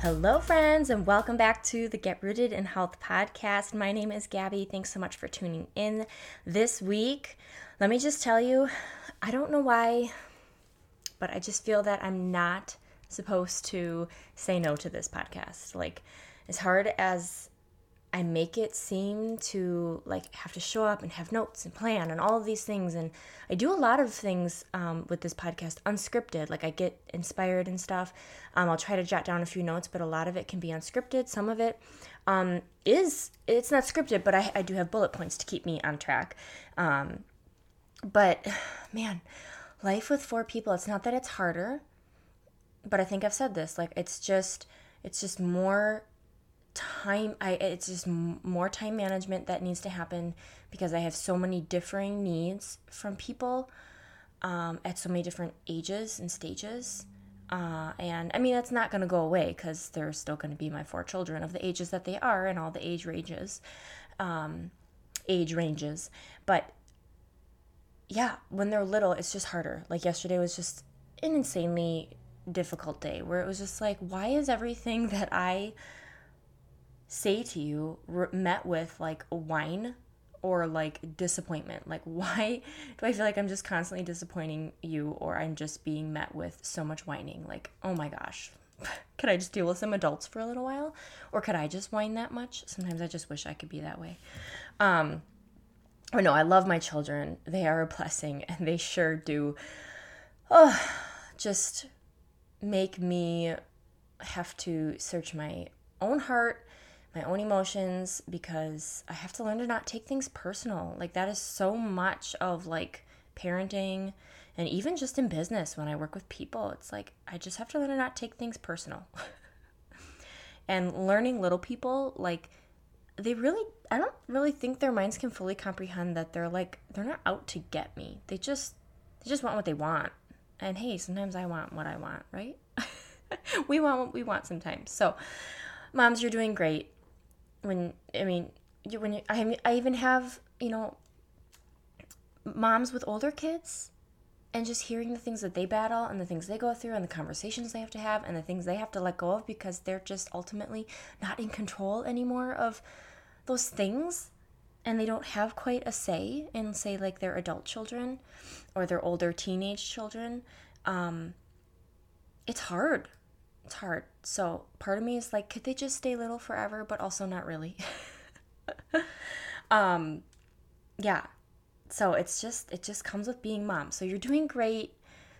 Hello, friends, and welcome back to the Get Rooted in Health podcast. My name is Gabby. Thanks so much for tuning in this week. Let me just tell you, I don't know why, but I just feel that I'm not supposed to say no to this podcast. Like, as hard as I make it seem to like have to show up and have notes and plan and all of these things. And I do a lot of things um, with this podcast unscripted. Like I get inspired and stuff. Um, I'll try to jot down a few notes, but a lot of it can be unscripted. Some of it um, is it's not scripted, but I, I, do have bullet points to keep me on track. Um, but man, life with four people. It's not that it's harder, but I think I've said this. Like it's just it's just more time i it's just more time management that needs to happen because i have so many differing needs from people um, at so many different ages and stages. Uh, and i mean that's not going to go away because they're still going to be my four children of the ages that they are and all the age ranges um, age ranges. But yeah when they're little it's just harder. Like yesterday was just an insanely difficult day where it was just like why is everything that i say to you met with like whine or like disappointment. Like, why do I feel like I'm just constantly disappointing you or I'm just being met with so much whining? Like, oh my gosh, could I just deal with some adults for a little while? Or could I just whine that much? Sometimes I just wish I could be that way. Um, or no, I love my children. They are a blessing and they sure do. Oh, just make me have to search my own heart my own emotions because I have to learn to not take things personal. Like that is so much of like parenting and even just in business when I work with people, it's like I just have to learn to not take things personal. and learning little people like they really I don't really think their minds can fully comprehend that they're like they're not out to get me. They just they just want what they want. And hey, sometimes I want what I want, right? we want what we want sometimes. So, moms, you're doing great when I mean you, when you, I I even have you know moms with older kids and just hearing the things that they battle and the things they go through and the conversations they have to have and the things they have to let go of because they're just ultimately not in control anymore of those things and they don't have quite a say in say like their adult children or their older teenage children um, it's hard it's hard. So part of me is like, could they just stay little forever? But also not really. um, yeah. So it's just it just comes with being mom. So you're doing great.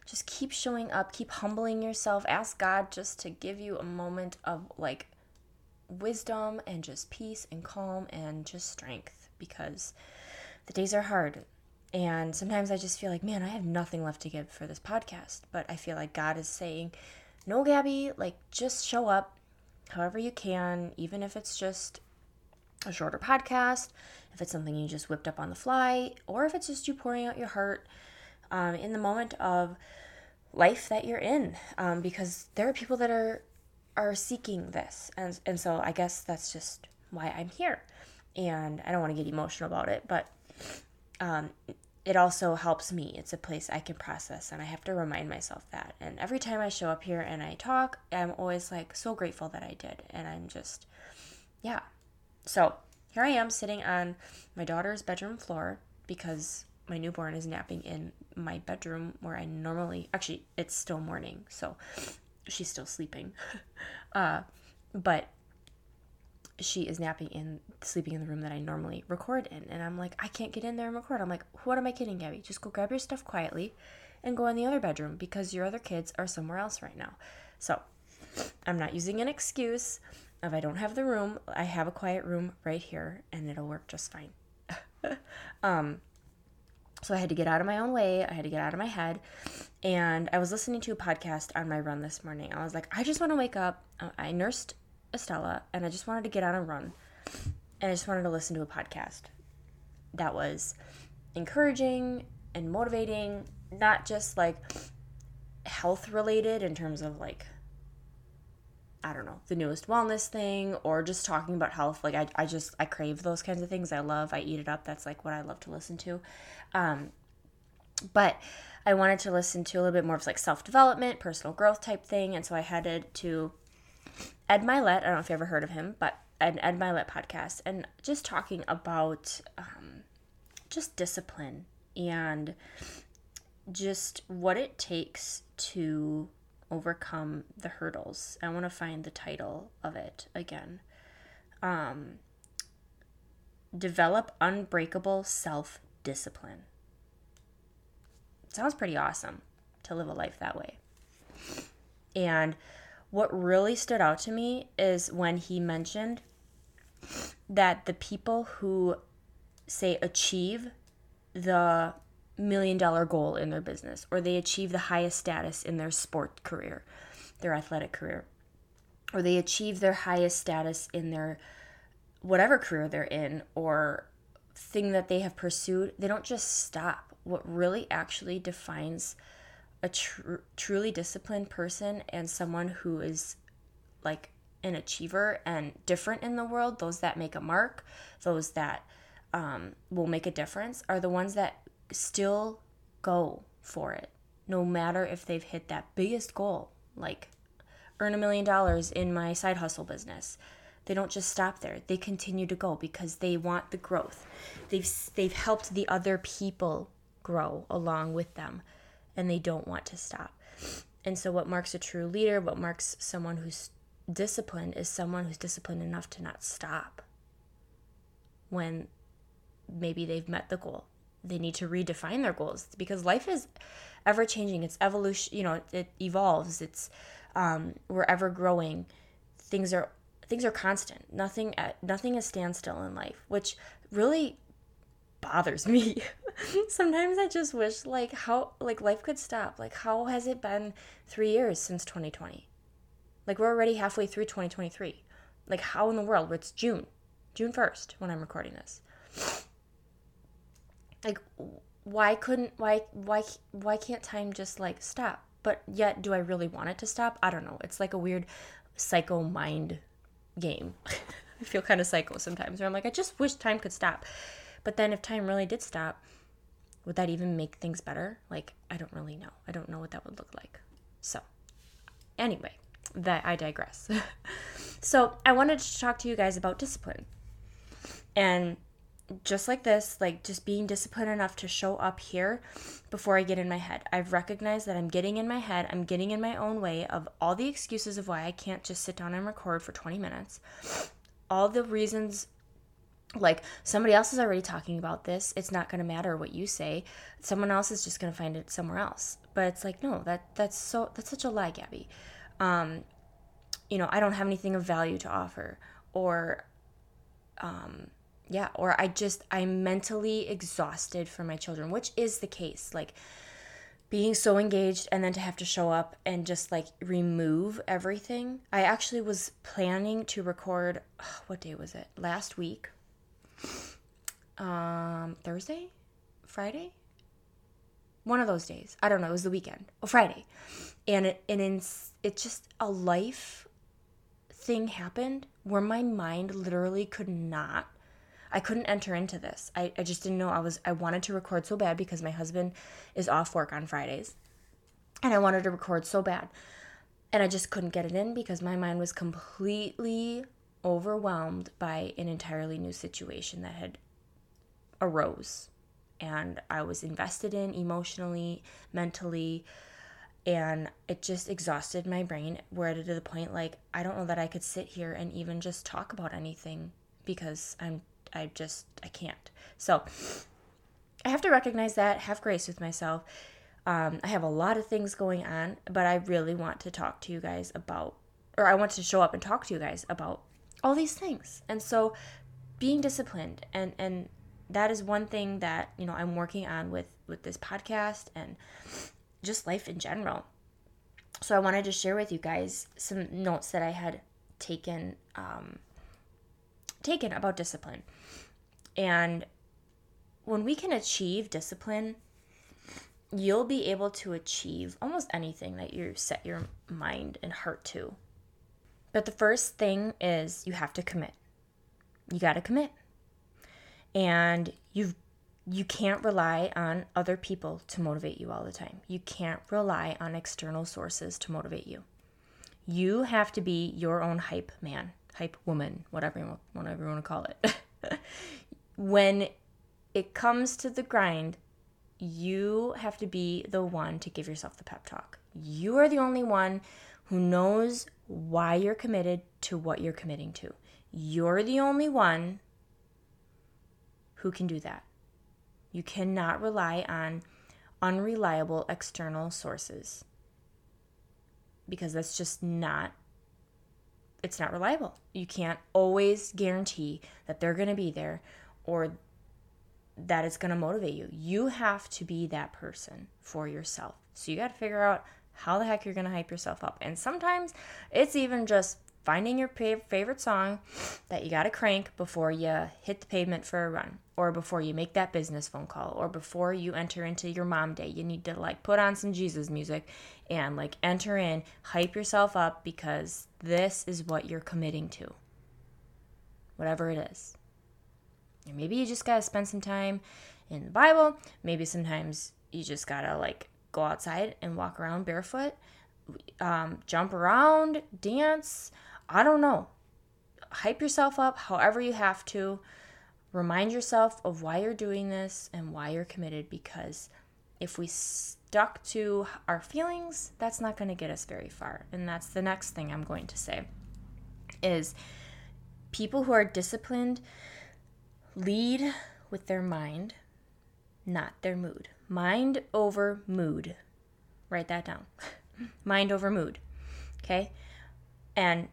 Just keep showing up, keep humbling yourself. Ask God just to give you a moment of like wisdom and just peace and calm and just strength because the days are hard. And sometimes I just feel like, man, I have nothing left to give for this podcast. But I feel like God is saying, no, Gabby, like just show up however you can, even if it's just a shorter podcast, if it's something you just whipped up on the fly, or if it's just you pouring out your heart um, in the moment of life that you're in, um, because there are people that are are seeking this, and and so I guess that's just why I'm here, and I don't want to get emotional about it, but um, it also helps me. It's a place I can process, and I have to remind myself that. And every time I show up here and I talk, I'm always like so grateful that I did. And I'm just, yeah. So here I am sitting on my daughter's bedroom floor because my newborn is napping in my bedroom where I normally, actually, it's still morning, so she's still sleeping. uh, but she is napping in sleeping in the room that I normally record in and I'm like I can't get in there and record. I'm like what am I kidding Gabby? Just go grab your stuff quietly and go in the other bedroom because your other kids are somewhere else right now. So, I'm not using an excuse if I don't have the room, I have a quiet room right here and it'll work just fine. um so I had to get out of my own way. I had to get out of my head. And I was listening to a podcast on my run this morning. I was like, I just want to wake up. I nursed Estella and I just wanted to get on a run. And I just wanted to listen to a podcast that was encouraging and motivating, not just like health related in terms of like I don't know, the newest wellness thing or just talking about health. Like I, I just I crave those kinds of things. I love, I eat it up. That's like what I love to listen to. Um, but I wanted to listen to a little bit more of like self development, personal growth type thing. And so I headed to Ed Mylett. I don't know if you ever heard of him, but an Ed Mylett podcast and just talking about um, just discipline and just what it takes to overcome the hurdles. I want to find the title of it again. Um, develop unbreakable self discipline. Sounds pretty awesome to live a life that way. And what really stood out to me is when he mentioned that the people who say achieve the million dollar goal in their business or they achieve the highest status in their sport career, their athletic career, or they achieve their highest status in their whatever career they're in or thing that they have pursued, they don't just stop. What really actually defines a tr- truly disciplined person and someone who is like an achiever and different in the world, those that make a mark, those that um, will make a difference, are the ones that still go for it, no matter if they've hit that biggest goal, like earn a million dollars in my side hustle business. They don't just stop there. They continue to go because they want the growth. They've they've helped the other people grow along with them and they don't want to stop. And so what marks a true leader, what marks someone who's disciplined is someone who's disciplined enough to not stop when maybe they've met the goal. They need to redefine their goals because life is ever changing it's evolution you know it evolves. It's um, we're ever growing. Things are things are constant. Nothing nothing is standstill in life which really bothers me. Sometimes i just wish like how like life could stop. Like how has it been three years since 2020 like we're already halfway through 2023 like how in the world? It's june. June 1st when i'm recording this. Like why couldn't why why why can't time just like stop? But yet do i really want it to stop? I don't know. It's like a weird psycho mind game. I feel kind of psycho sometimes where i'm like i just wish time could stop but then if time really did stop would that even make things better? Like i don't really know. I don't know what that would look like. So anyway that i digress. So i wanted to talk to you guys about discipline. And just like this, like just being disciplined enough to show up here before I get in my head. I've recognized that I'm getting in my head, I'm getting in my own way of all the excuses of why I can't just sit down and record for 20 minutes. All the reasons like somebody else is already talking about this it's not going to matter what you say someone else is just going to find it somewhere else but it's like no that that's so that's such a lie gabby um you know i don't have anything of value to offer or um yeah, or I just, I'm mentally exhausted for my children, which is the case. Like, being so engaged and then to have to show up and just like remove everything. I actually was planning to record what day was it? Last week. Um Thursday? Friday? One of those days. I don't know, it was the weekend. Oh, Friday. And it and it's it just a life thing happened where my mind literally could not I couldn't enter into this. I, I just didn't know I was I wanted to record so bad because my husband is off work on Fridays. And I wanted to record so bad. And I just couldn't get it in because my mind was completely overwhelmed by an entirely new situation that had arose and I was invested in emotionally, mentally, and it just exhausted my brain where to the point like I don't know that I could sit here and even just talk about anything because I'm I just I can't. So I have to recognize that, have grace with myself. Um, I have a lot of things going on, but I really want to talk to you guys about, or I want to show up and talk to you guys about all these things. And so, being disciplined and and that is one thing that you know I'm working on with with this podcast and just life in general. So I wanted to share with you guys some notes that I had taken um, taken about discipline. And when we can achieve discipline, you'll be able to achieve almost anything that you set your mind and heart to. But the first thing is you have to commit. You got to commit. And you've you can't rely on other people to motivate you all the time. You can't rely on external sources to motivate you. You have to be your own hype man, hype woman, whatever you, whatever you want to call it. when it comes to the grind, you have to be the one to give yourself the pep talk. You are the only one who knows why you're committed to what you're committing to. You're the only one who can do that. You cannot rely on unreliable external sources because that's just not it's not reliable. You can't always guarantee that they're going to be there or that it's going to motivate you. You have to be that person for yourself. So you got to figure out how the heck you're going to hype yourself up. And sometimes it's even just finding your favorite song that you got to crank before you hit the pavement for a run or before you make that business phone call or before you enter into your mom day. You need to like put on some jesus music and like enter in hype yourself up because this is what you're committing to. Whatever it is. And maybe you just got to spend some time in the bible. Maybe sometimes you just got to like go outside and walk around barefoot um, jump around dance I don't know. Hype yourself up however you have to. Remind yourself of why you're doing this and why you're committed because if we stuck to our feelings, that's not going to get us very far. And that's the next thing I'm going to say is people who are disciplined lead with their mind, not their mood. Mind over mood. Write that down. mind over mood. Okay? And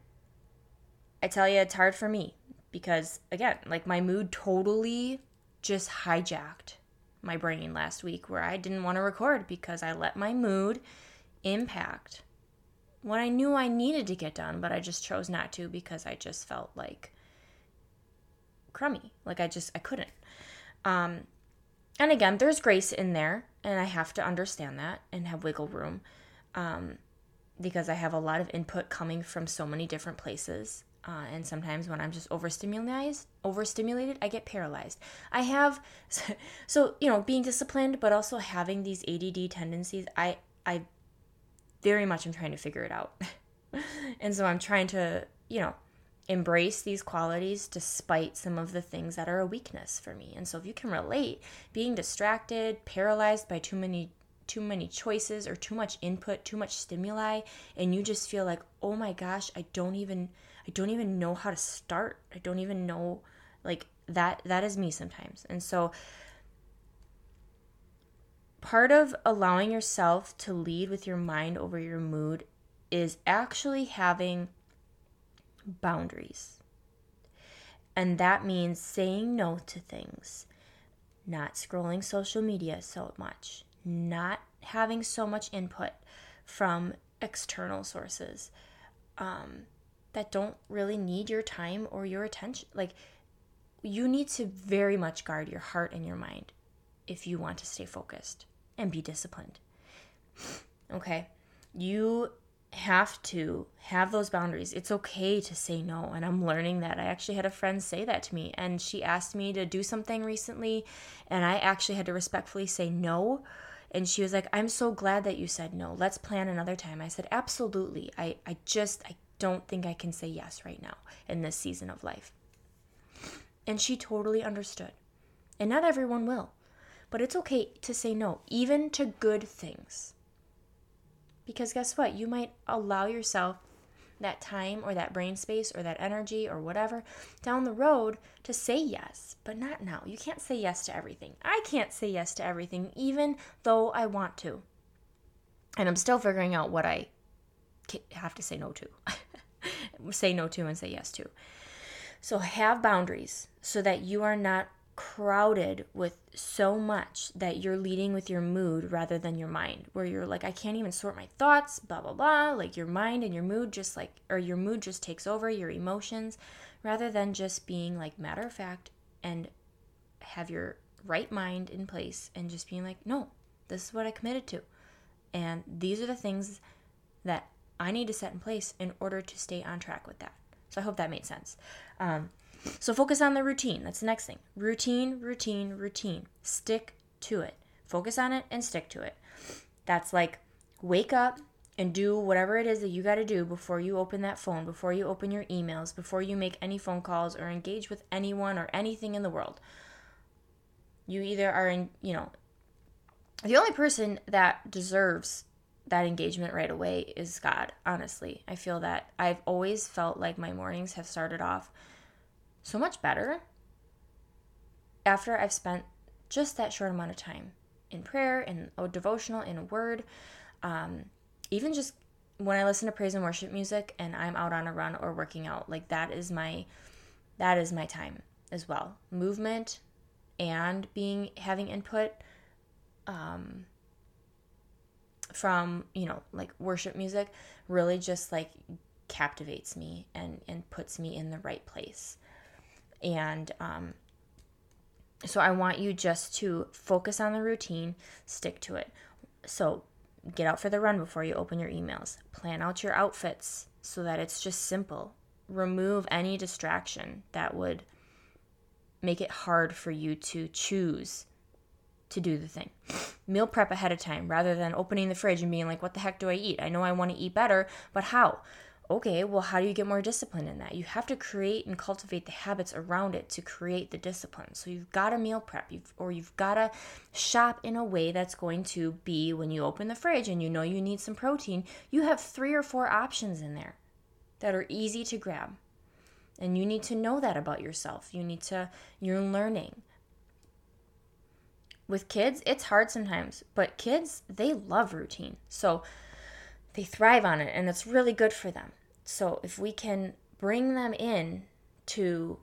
I tell you, it's hard for me because, again, like my mood totally just hijacked my brain last week where I didn't want to record because I let my mood impact what I knew I needed to get done, but I just chose not to because I just felt like crummy. Like I just, I couldn't. Um, and again, there's grace in there, and I have to understand that and have wiggle room um, because I have a lot of input coming from so many different places. Uh, and sometimes when I'm just overstimulated, overstimulated, I get paralyzed. I have, so you know, being disciplined, but also having these ADD tendencies. I, I, very much am trying to figure it out, and so I'm trying to, you know, embrace these qualities despite some of the things that are a weakness for me. And so if you can relate, being distracted, paralyzed by too many too many choices or too much input, too much stimuli, and you just feel like, "Oh my gosh, I don't even I don't even know how to start. I don't even know like that that is me sometimes. And so part of allowing yourself to lead with your mind over your mood is actually having boundaries. And that means saying no to things, not scrolling social media so much, not having so much input from external sources. Um, that don't really need your time or your attention. Like, you need to very much guard your heart and your mind if you want to stay focused and be disciplined. Okay? You have to have those boundaries. It's okay to say no. And I'm learning that. I actually had a friend say that to me, and she asked me to do something recently, and I actually had to respectfully say no. And she was like, I'm so glad that you said no. Let's plan another time. I said, Absolutely. I, I just, I don't think I can say yes right now in this season of life. And she totally understood. And not everyone will. But it's okay to say no, even to good things. Because guess what? You might allow yourself that time or that brain space or that energy or whatever down the road to say yes, but not now. You can't say yes to everything. I can't say yes to everything, even though I want to. And I'm still figuring out what I have to say no to. say no to and say yes to. So have boundaries so that you are not crowded with so much that you're leading with your mood rather than your mind where you're like i can't even sort my thoughts blah blah blah like your mind and your mood just like or your mood just takes over your emotions rather than just being like matter of fact and have your right mind in place and just being like no this is what i committed to. And these are the things that i need to set in place in order to stay on track with that. So i hope that made sense. Um, so focus on the routine. That's the next thing. Routine, routine, routine. Stick to it. Focus on it and stick to it. That's like wake up and do whatever it is that you got to do before you open that phone, before you open your emails, before you make any phone calls or engage with anyone or anything in the world. You either are in, you know, the only person that deserves that engagement right away is God, honestly. I feel that I've always felt like my mornings have started off so much better after I've spent just that short amount of time in prayer, in a devotional, in a word. Um, even just when I listen to praise and worship music and I'm out on a run or working out, like that is my that is my time as well. Movement and being having input um, from you know like worship music really just like captivates me and and puts me in the right place and um, so I want you just to focus on the routine, stick to it. So get out for the run before you open your emails. Plan out your outfits so that it's just simple. Remove any distraction that would make it hard for you to choose to do the thing. Meal prep ahead of time rather than opening the fridge and being like, what the heck do I eat? I know I want to eat better, but how? Okay, well, how do you get more discipline in that? You have to create and cultivate the habits around it to create the discipline. So you've got to meal prep, you've, or you've got to shop in a way that's going to be when you open the fridge and you know you need some protein, you have three or four options in there that are easy to grab. And you need to know that about yourself. You need to, you're learning. With kids, it's hard sometimes, but kids, they love routine. So they thrive on it and it's really good for them. So if we can bring them in to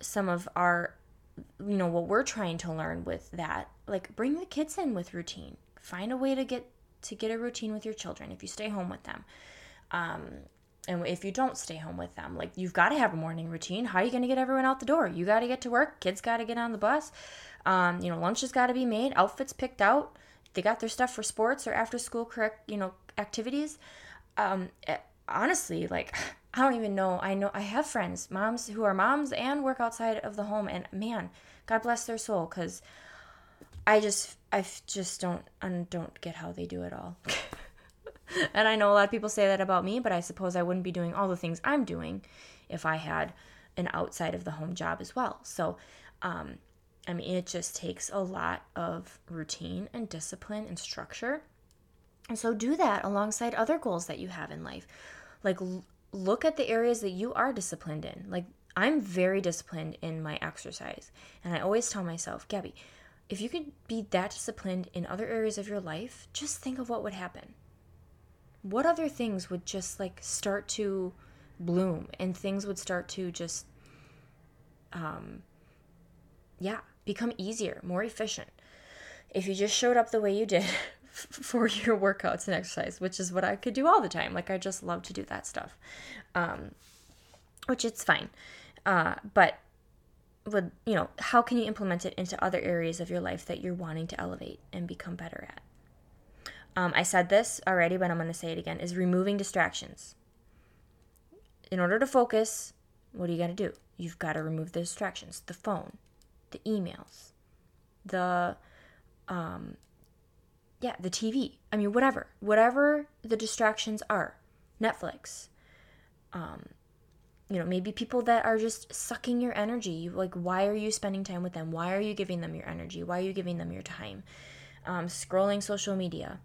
some of our you know what we're trying to learn with that like bring the kids in with routine. Find a way to get to get a routine with your children if you stay home with them. Um, and if you don't stay home with them like you've got to have a morning routine. How are you going to get everyone out the door? You got to get to work. Kids got to get on the bus. Um, you know lunch has got to be made. Outfits picked out. They got their stuff for sports or after school correct you know activities um, eh, honestly like i don't even know. I know i have friends moms who are moms and work outside of the home and man god bless their soul because i just i just don't I don't get how they do it all. And i know a lot of people say that about me but i suppose i wouldn't be doing all the things i'm doing if i had an outside of the home job as well. So um, i mean it just takes a lot of routine and discipline and structure and so do that alongside other goals that you have in life. Like l- look at the areas that you are disciplined in. Like I'm very disciplined in my exercise. And I always tell myself, Gabby, if you could be that disciplined in other areas of your life, just think of what would happen. What other things would just like start to bloom and things would start to just um yeah, become easier, more efficient. If you just showed up the way you did for your workouts and exercise, which is what I could do all the time. Like I just love to do that stuff, um, which it's fine. Uh, but would you know how can you implement it into other areas of your life that you're wanting to elevate and become better at? Um, I said this already, but I'm going to say it again: is removing distractions. In order to focus, what do you got to do? You've got to remove the distractions: the phone, the emails, the um, yeah, the TV. I mean, whatever, whatever the distractions are, Netflix. Um, you know, maybe people that are just sucking your energy. Like, why are you spending time with them? Why are you giving them your energy? Why are you giving them your time? Um, scrolling social media.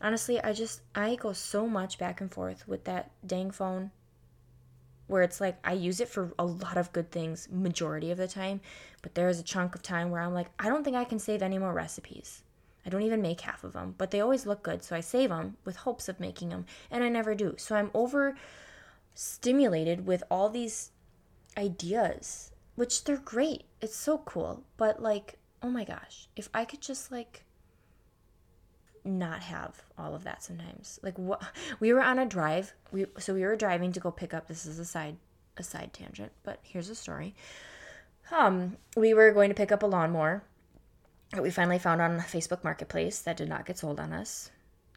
honestly, I just I go so much back and forth with that dang phone where it's like I use it for a lot of good things majority of the time, but there is a chunk of time where I'm like, I don't think I can save any more recipes. I don't even make half of them, but they always look good, so I save them with hopes of making them, and I never do. So I'm over stimulated with all these ideas, which they're great. It's so cool, but like, oh my gosh, if I could just like not have all of that sometimes. Like what we were on a drive. We so we were driving to go pick up this is a side a side tangent, but here's a story. Um we were going to pick up a lawnmower that we finally found on Facebook Marketplace that did not get sold on us.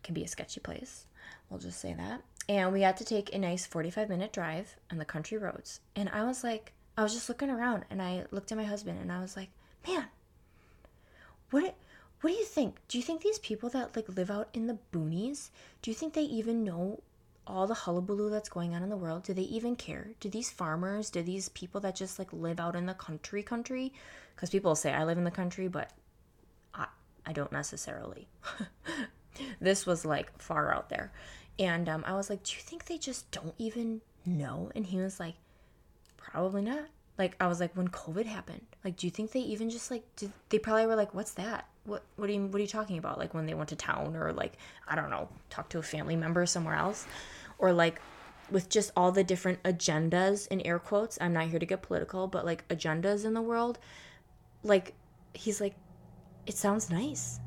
Can be a sketchy place. We'll just say that. And we had to take a nice 45 minute drive on the country roads. And I was like, I was just looking around and I looked at my husband and I was like, man, what what do you think? Do you think these people that like live out in the boonies, do you think they even know all the hullabaloo that's going on in the world? Do they even care? Do these farmers, do these people that just like live out in the country country? Because people say I live in the country, but I don't necessarily. this was like far out there. And um, I was like, do you think they just don't even know? And he was like, probably not. Like I was like, when COVID happened, like, do you think they even just like did? They probably were like, what's that? What what are you what are you talking about? Like when they went to town or like I don't know, talk to a family member somewhere else, or like with just all the different agendas in air quotes. I'm not here to get political, but like agendas in the world, like he's like, it sounds nice.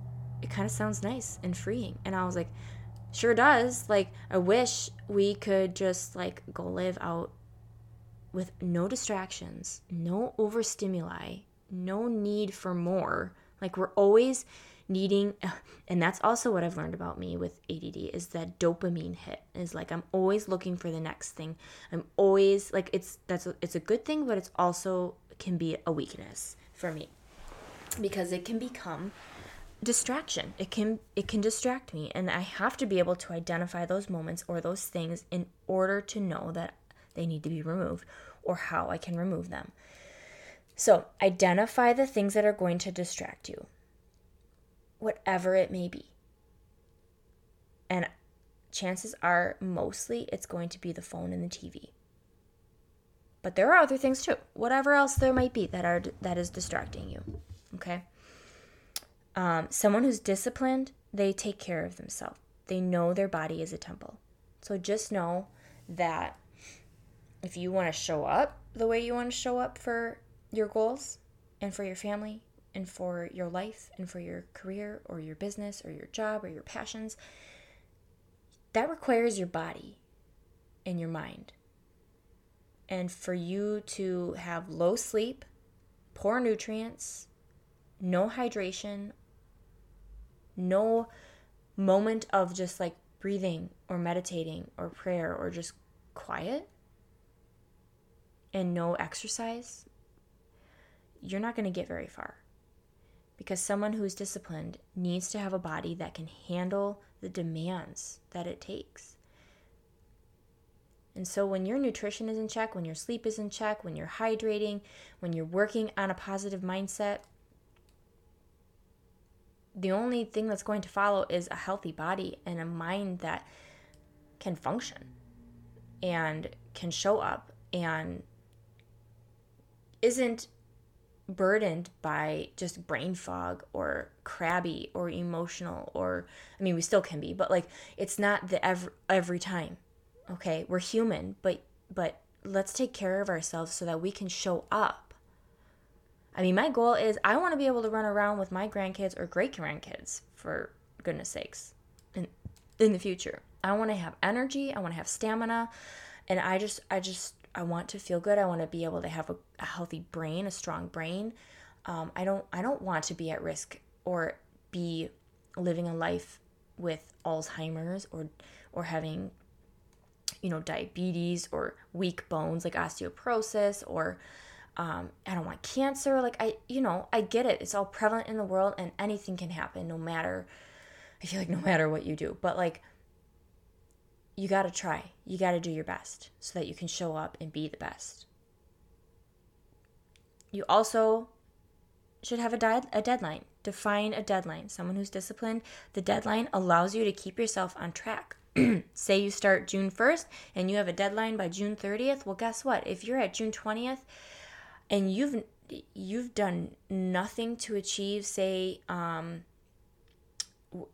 It kind of sounds nice and freeing. And I was like, sure does. Like I wish we could just like go live out with no distractions, no overstimuli, no need for more. Like we're always needing and that's also what I've learned about me with ADD is that dopamine hit is like I'm always looking for the next thing. I'm always like it's that's it's a good thing but it's also can be a weakness for me because it can become distraction. It can it can distract me and I have to be able to identify those moments or those things in order to know that they need to be removed or how I can remove them. So, identify the things that are going to distract you, whatever it may be. And chances are, mostly, it's going to be the phone and the TV. But there are other things too. Whatever else there might be that are that is distracting you. Okay. Um, someone who's disciplined, they take care of themselves. They know their body is a temple. So just know that if you want to show up the way you want to show up for your goals and for your family and for your life and for your career or your business or your job or your passions, that requires your body and your mind. And for you to have low sleep, poor nutrients, no hydration, no moment of just like breathing or meditating or prayer or just quiet and no exercise, you're not going to get very far. Because someone who's disciplined needs to have a body that can handle the demands that it takes. And so, when your nutrition is in check, when your sleep is in check, when you're hydrating, when you're working on a positive mindset, the only thing that's going to follow is a healthy body and a mind that can function and can show up and isn't burdened by just brain fog or crabby or emotional or I mean we still can be but like it's not the every every time okay? We're human but but let's take care of ourselves so that we can show up I mean my goal is I want to be able to run around with my grandkids or great grandkids for goodness sakes in in the future I want to have energy I want to have stamina and I just I just I want to feel good. I want to be able to have a, a healthy brain, a strong brain. Um, I don't I don't want to be at risk or be living a life with Alzheimer's or or having you know diabetes or weak bones like osteoporosis or um, I don't want cancer. Like I you know I get it. It's all prevalent in the world and anything can happen no matter. I feel like no matter what you do, but like you got to try. You got to do your best so that you can show up and be the best. You also should have a, di- a deadline. Define a deadline. Someone who's disciplined, the deadline allows you to keep yourself on track. Say you start June 1st and you have a deadline by June 30th. Well, guess what? If you're at June 20th and you've you've done nothing to achieve, say, um,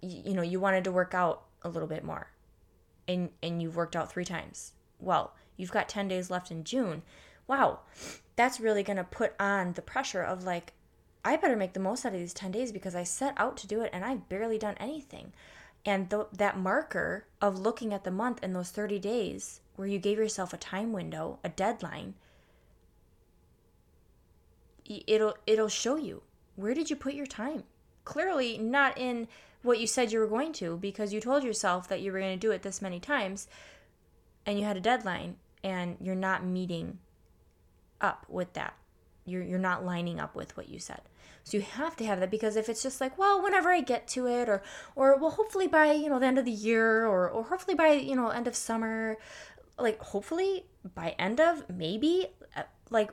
you know, you wanted to work out a little bit more, and and you've worked out three times. Well, you've got 10 days left in June. Wow, that's really going to put on the pressure of like, I better make the most out of these 10 days because I set out to do it and I've barely done anything. And th- that marker of looking at the month and those 30 days where you gave yourself a time window, a deadline, it'll it'll show you where did you put your time. Clearly not in what you said you were going to because you told yourself that you were going to do it this many times and you had a deadline and you're not meeting up with that. You're, you're not lining up with what you said. So you have to have that because if it's just like, well, whenever I get to it, or or well, hopefully by you know the end of the year, or or hopefully by you know end of summer, like hopefully by end of maybe, uh, like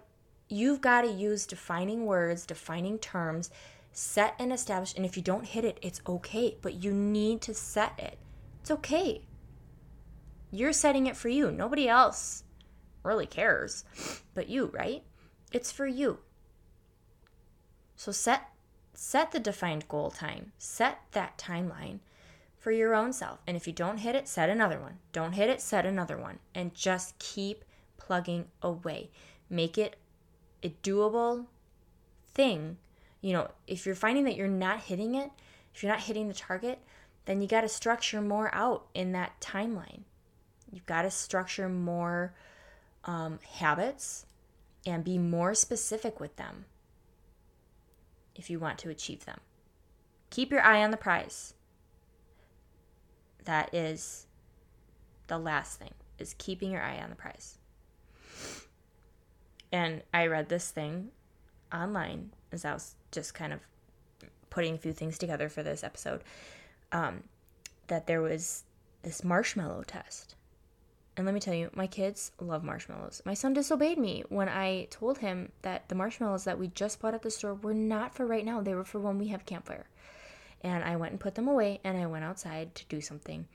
you've got to use defining words, defining terms, set and establish. And if you don't hit it, it's okay, but you need to set it. It's okay. You're setting it for you. Nobody else really cares but you, right? It's for you. So set set the defined goal time. Set that timeline for your own self. And if you don't hit it, set another one. Don't hit it, set another one. And just keep plugging away. Make it a doable thing. You know, if you're finding that you're not hitting it, if you're not hitting the target, then you got to structure more out in that timeline. You've got to structure more um, habits and be more specific with them if you want to achieve them. Keep your eye on the prize. That is the last thing is keeping your eye on the prize. And I read this thing online as I was just kind of putting a few things together for this episode. Um, that there was this marshmallow test and let me tell you, my kids love marshmallows. My son disobeyed me when I told him that the marshmallows that we just bought at the store were not for right now, they were for when we have campfire. And I went and put them away and I went outside to do something.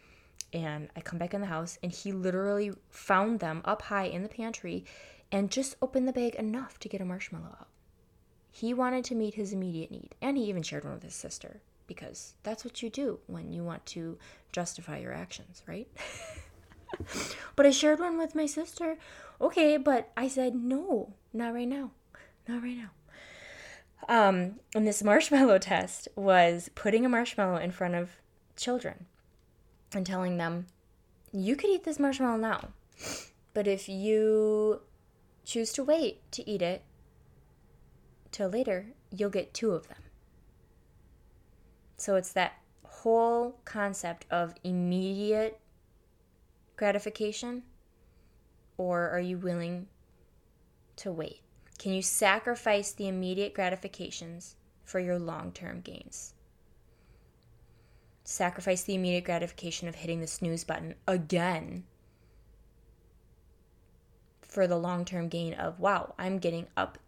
And I come back in the house and he literally found them up high in the pantry and just open the bag enough to get a marshmallow out. He wanted to meet his immediate need and he even shared one with his sister because that's what you do when you want to justify your actions, right? but I shared one with my sister. Okay, but I said, no, not right now. Not right now. Um, and this marshmallow test was putting a marshmallow in front of children and telling them, you could eat this marshmallow now, but if you choose to wait to eat it till later, you'll get two of them. So it's that whole concept of immediate gratification? Or are you willing to wait? Can you sacrifice the immediate gratifications for your long term gains? Sacrifice the immediate gratification of hitting the snooze button again for the long term gain of, wow, I'm getting up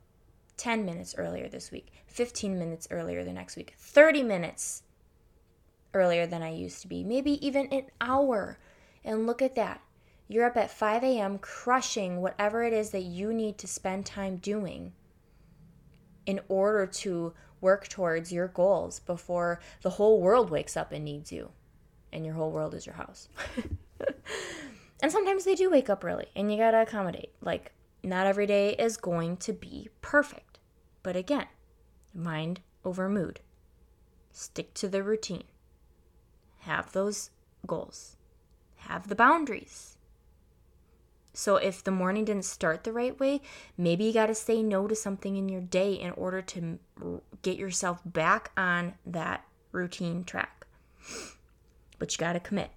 10 minutes earlier this week, 15 minutes earlier the next week, 30 minutes earlier than I used to be, maybe even an hour and look at that. You're up at 5 a.m. crushing whatever it is that you need to spend time doing in order to work towards your goals before the whole world wakes up and needs you. And your whole world is your house. and sometimes they do wake up early and you got to accommodate. Like, not every day is going to be perfect. But again, mind over mood. Stick to the routine. Have those goals have the boundaries. So if the morning didn't start the right way, maybe you got to say no to something in your day in order to get yourself back on that routine track. But you got to commit.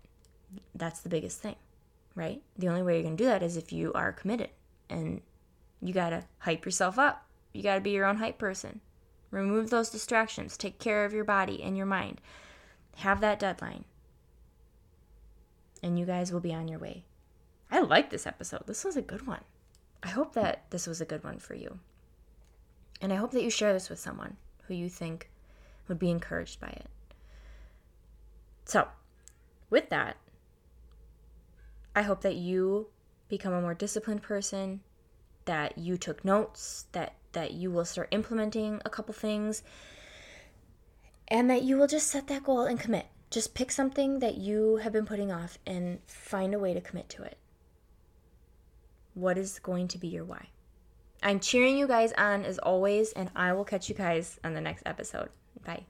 That's the biggest thing, right? The only way you're going to do that is if you are committed and you got to hype yourself up. You got to be your own hype person. Remove those distractions. Take care of your body and your mind. Have that deadline and you guys will be on your way. I like this episode. This was a good one. I hope that this was a good one for you. And I hope that you share this with someone who you think would be encouraged by it. So, with that, I hope that you become a more disciplined person, that you took notes, that that you will start implementing a couple things, and that you will just set that goal and commit. Just pick something that you have been putting off and find a way to commit to it. What is going to be your why? I'm cheering you guys on as always, and I will catch you guys on the next episode. Bye.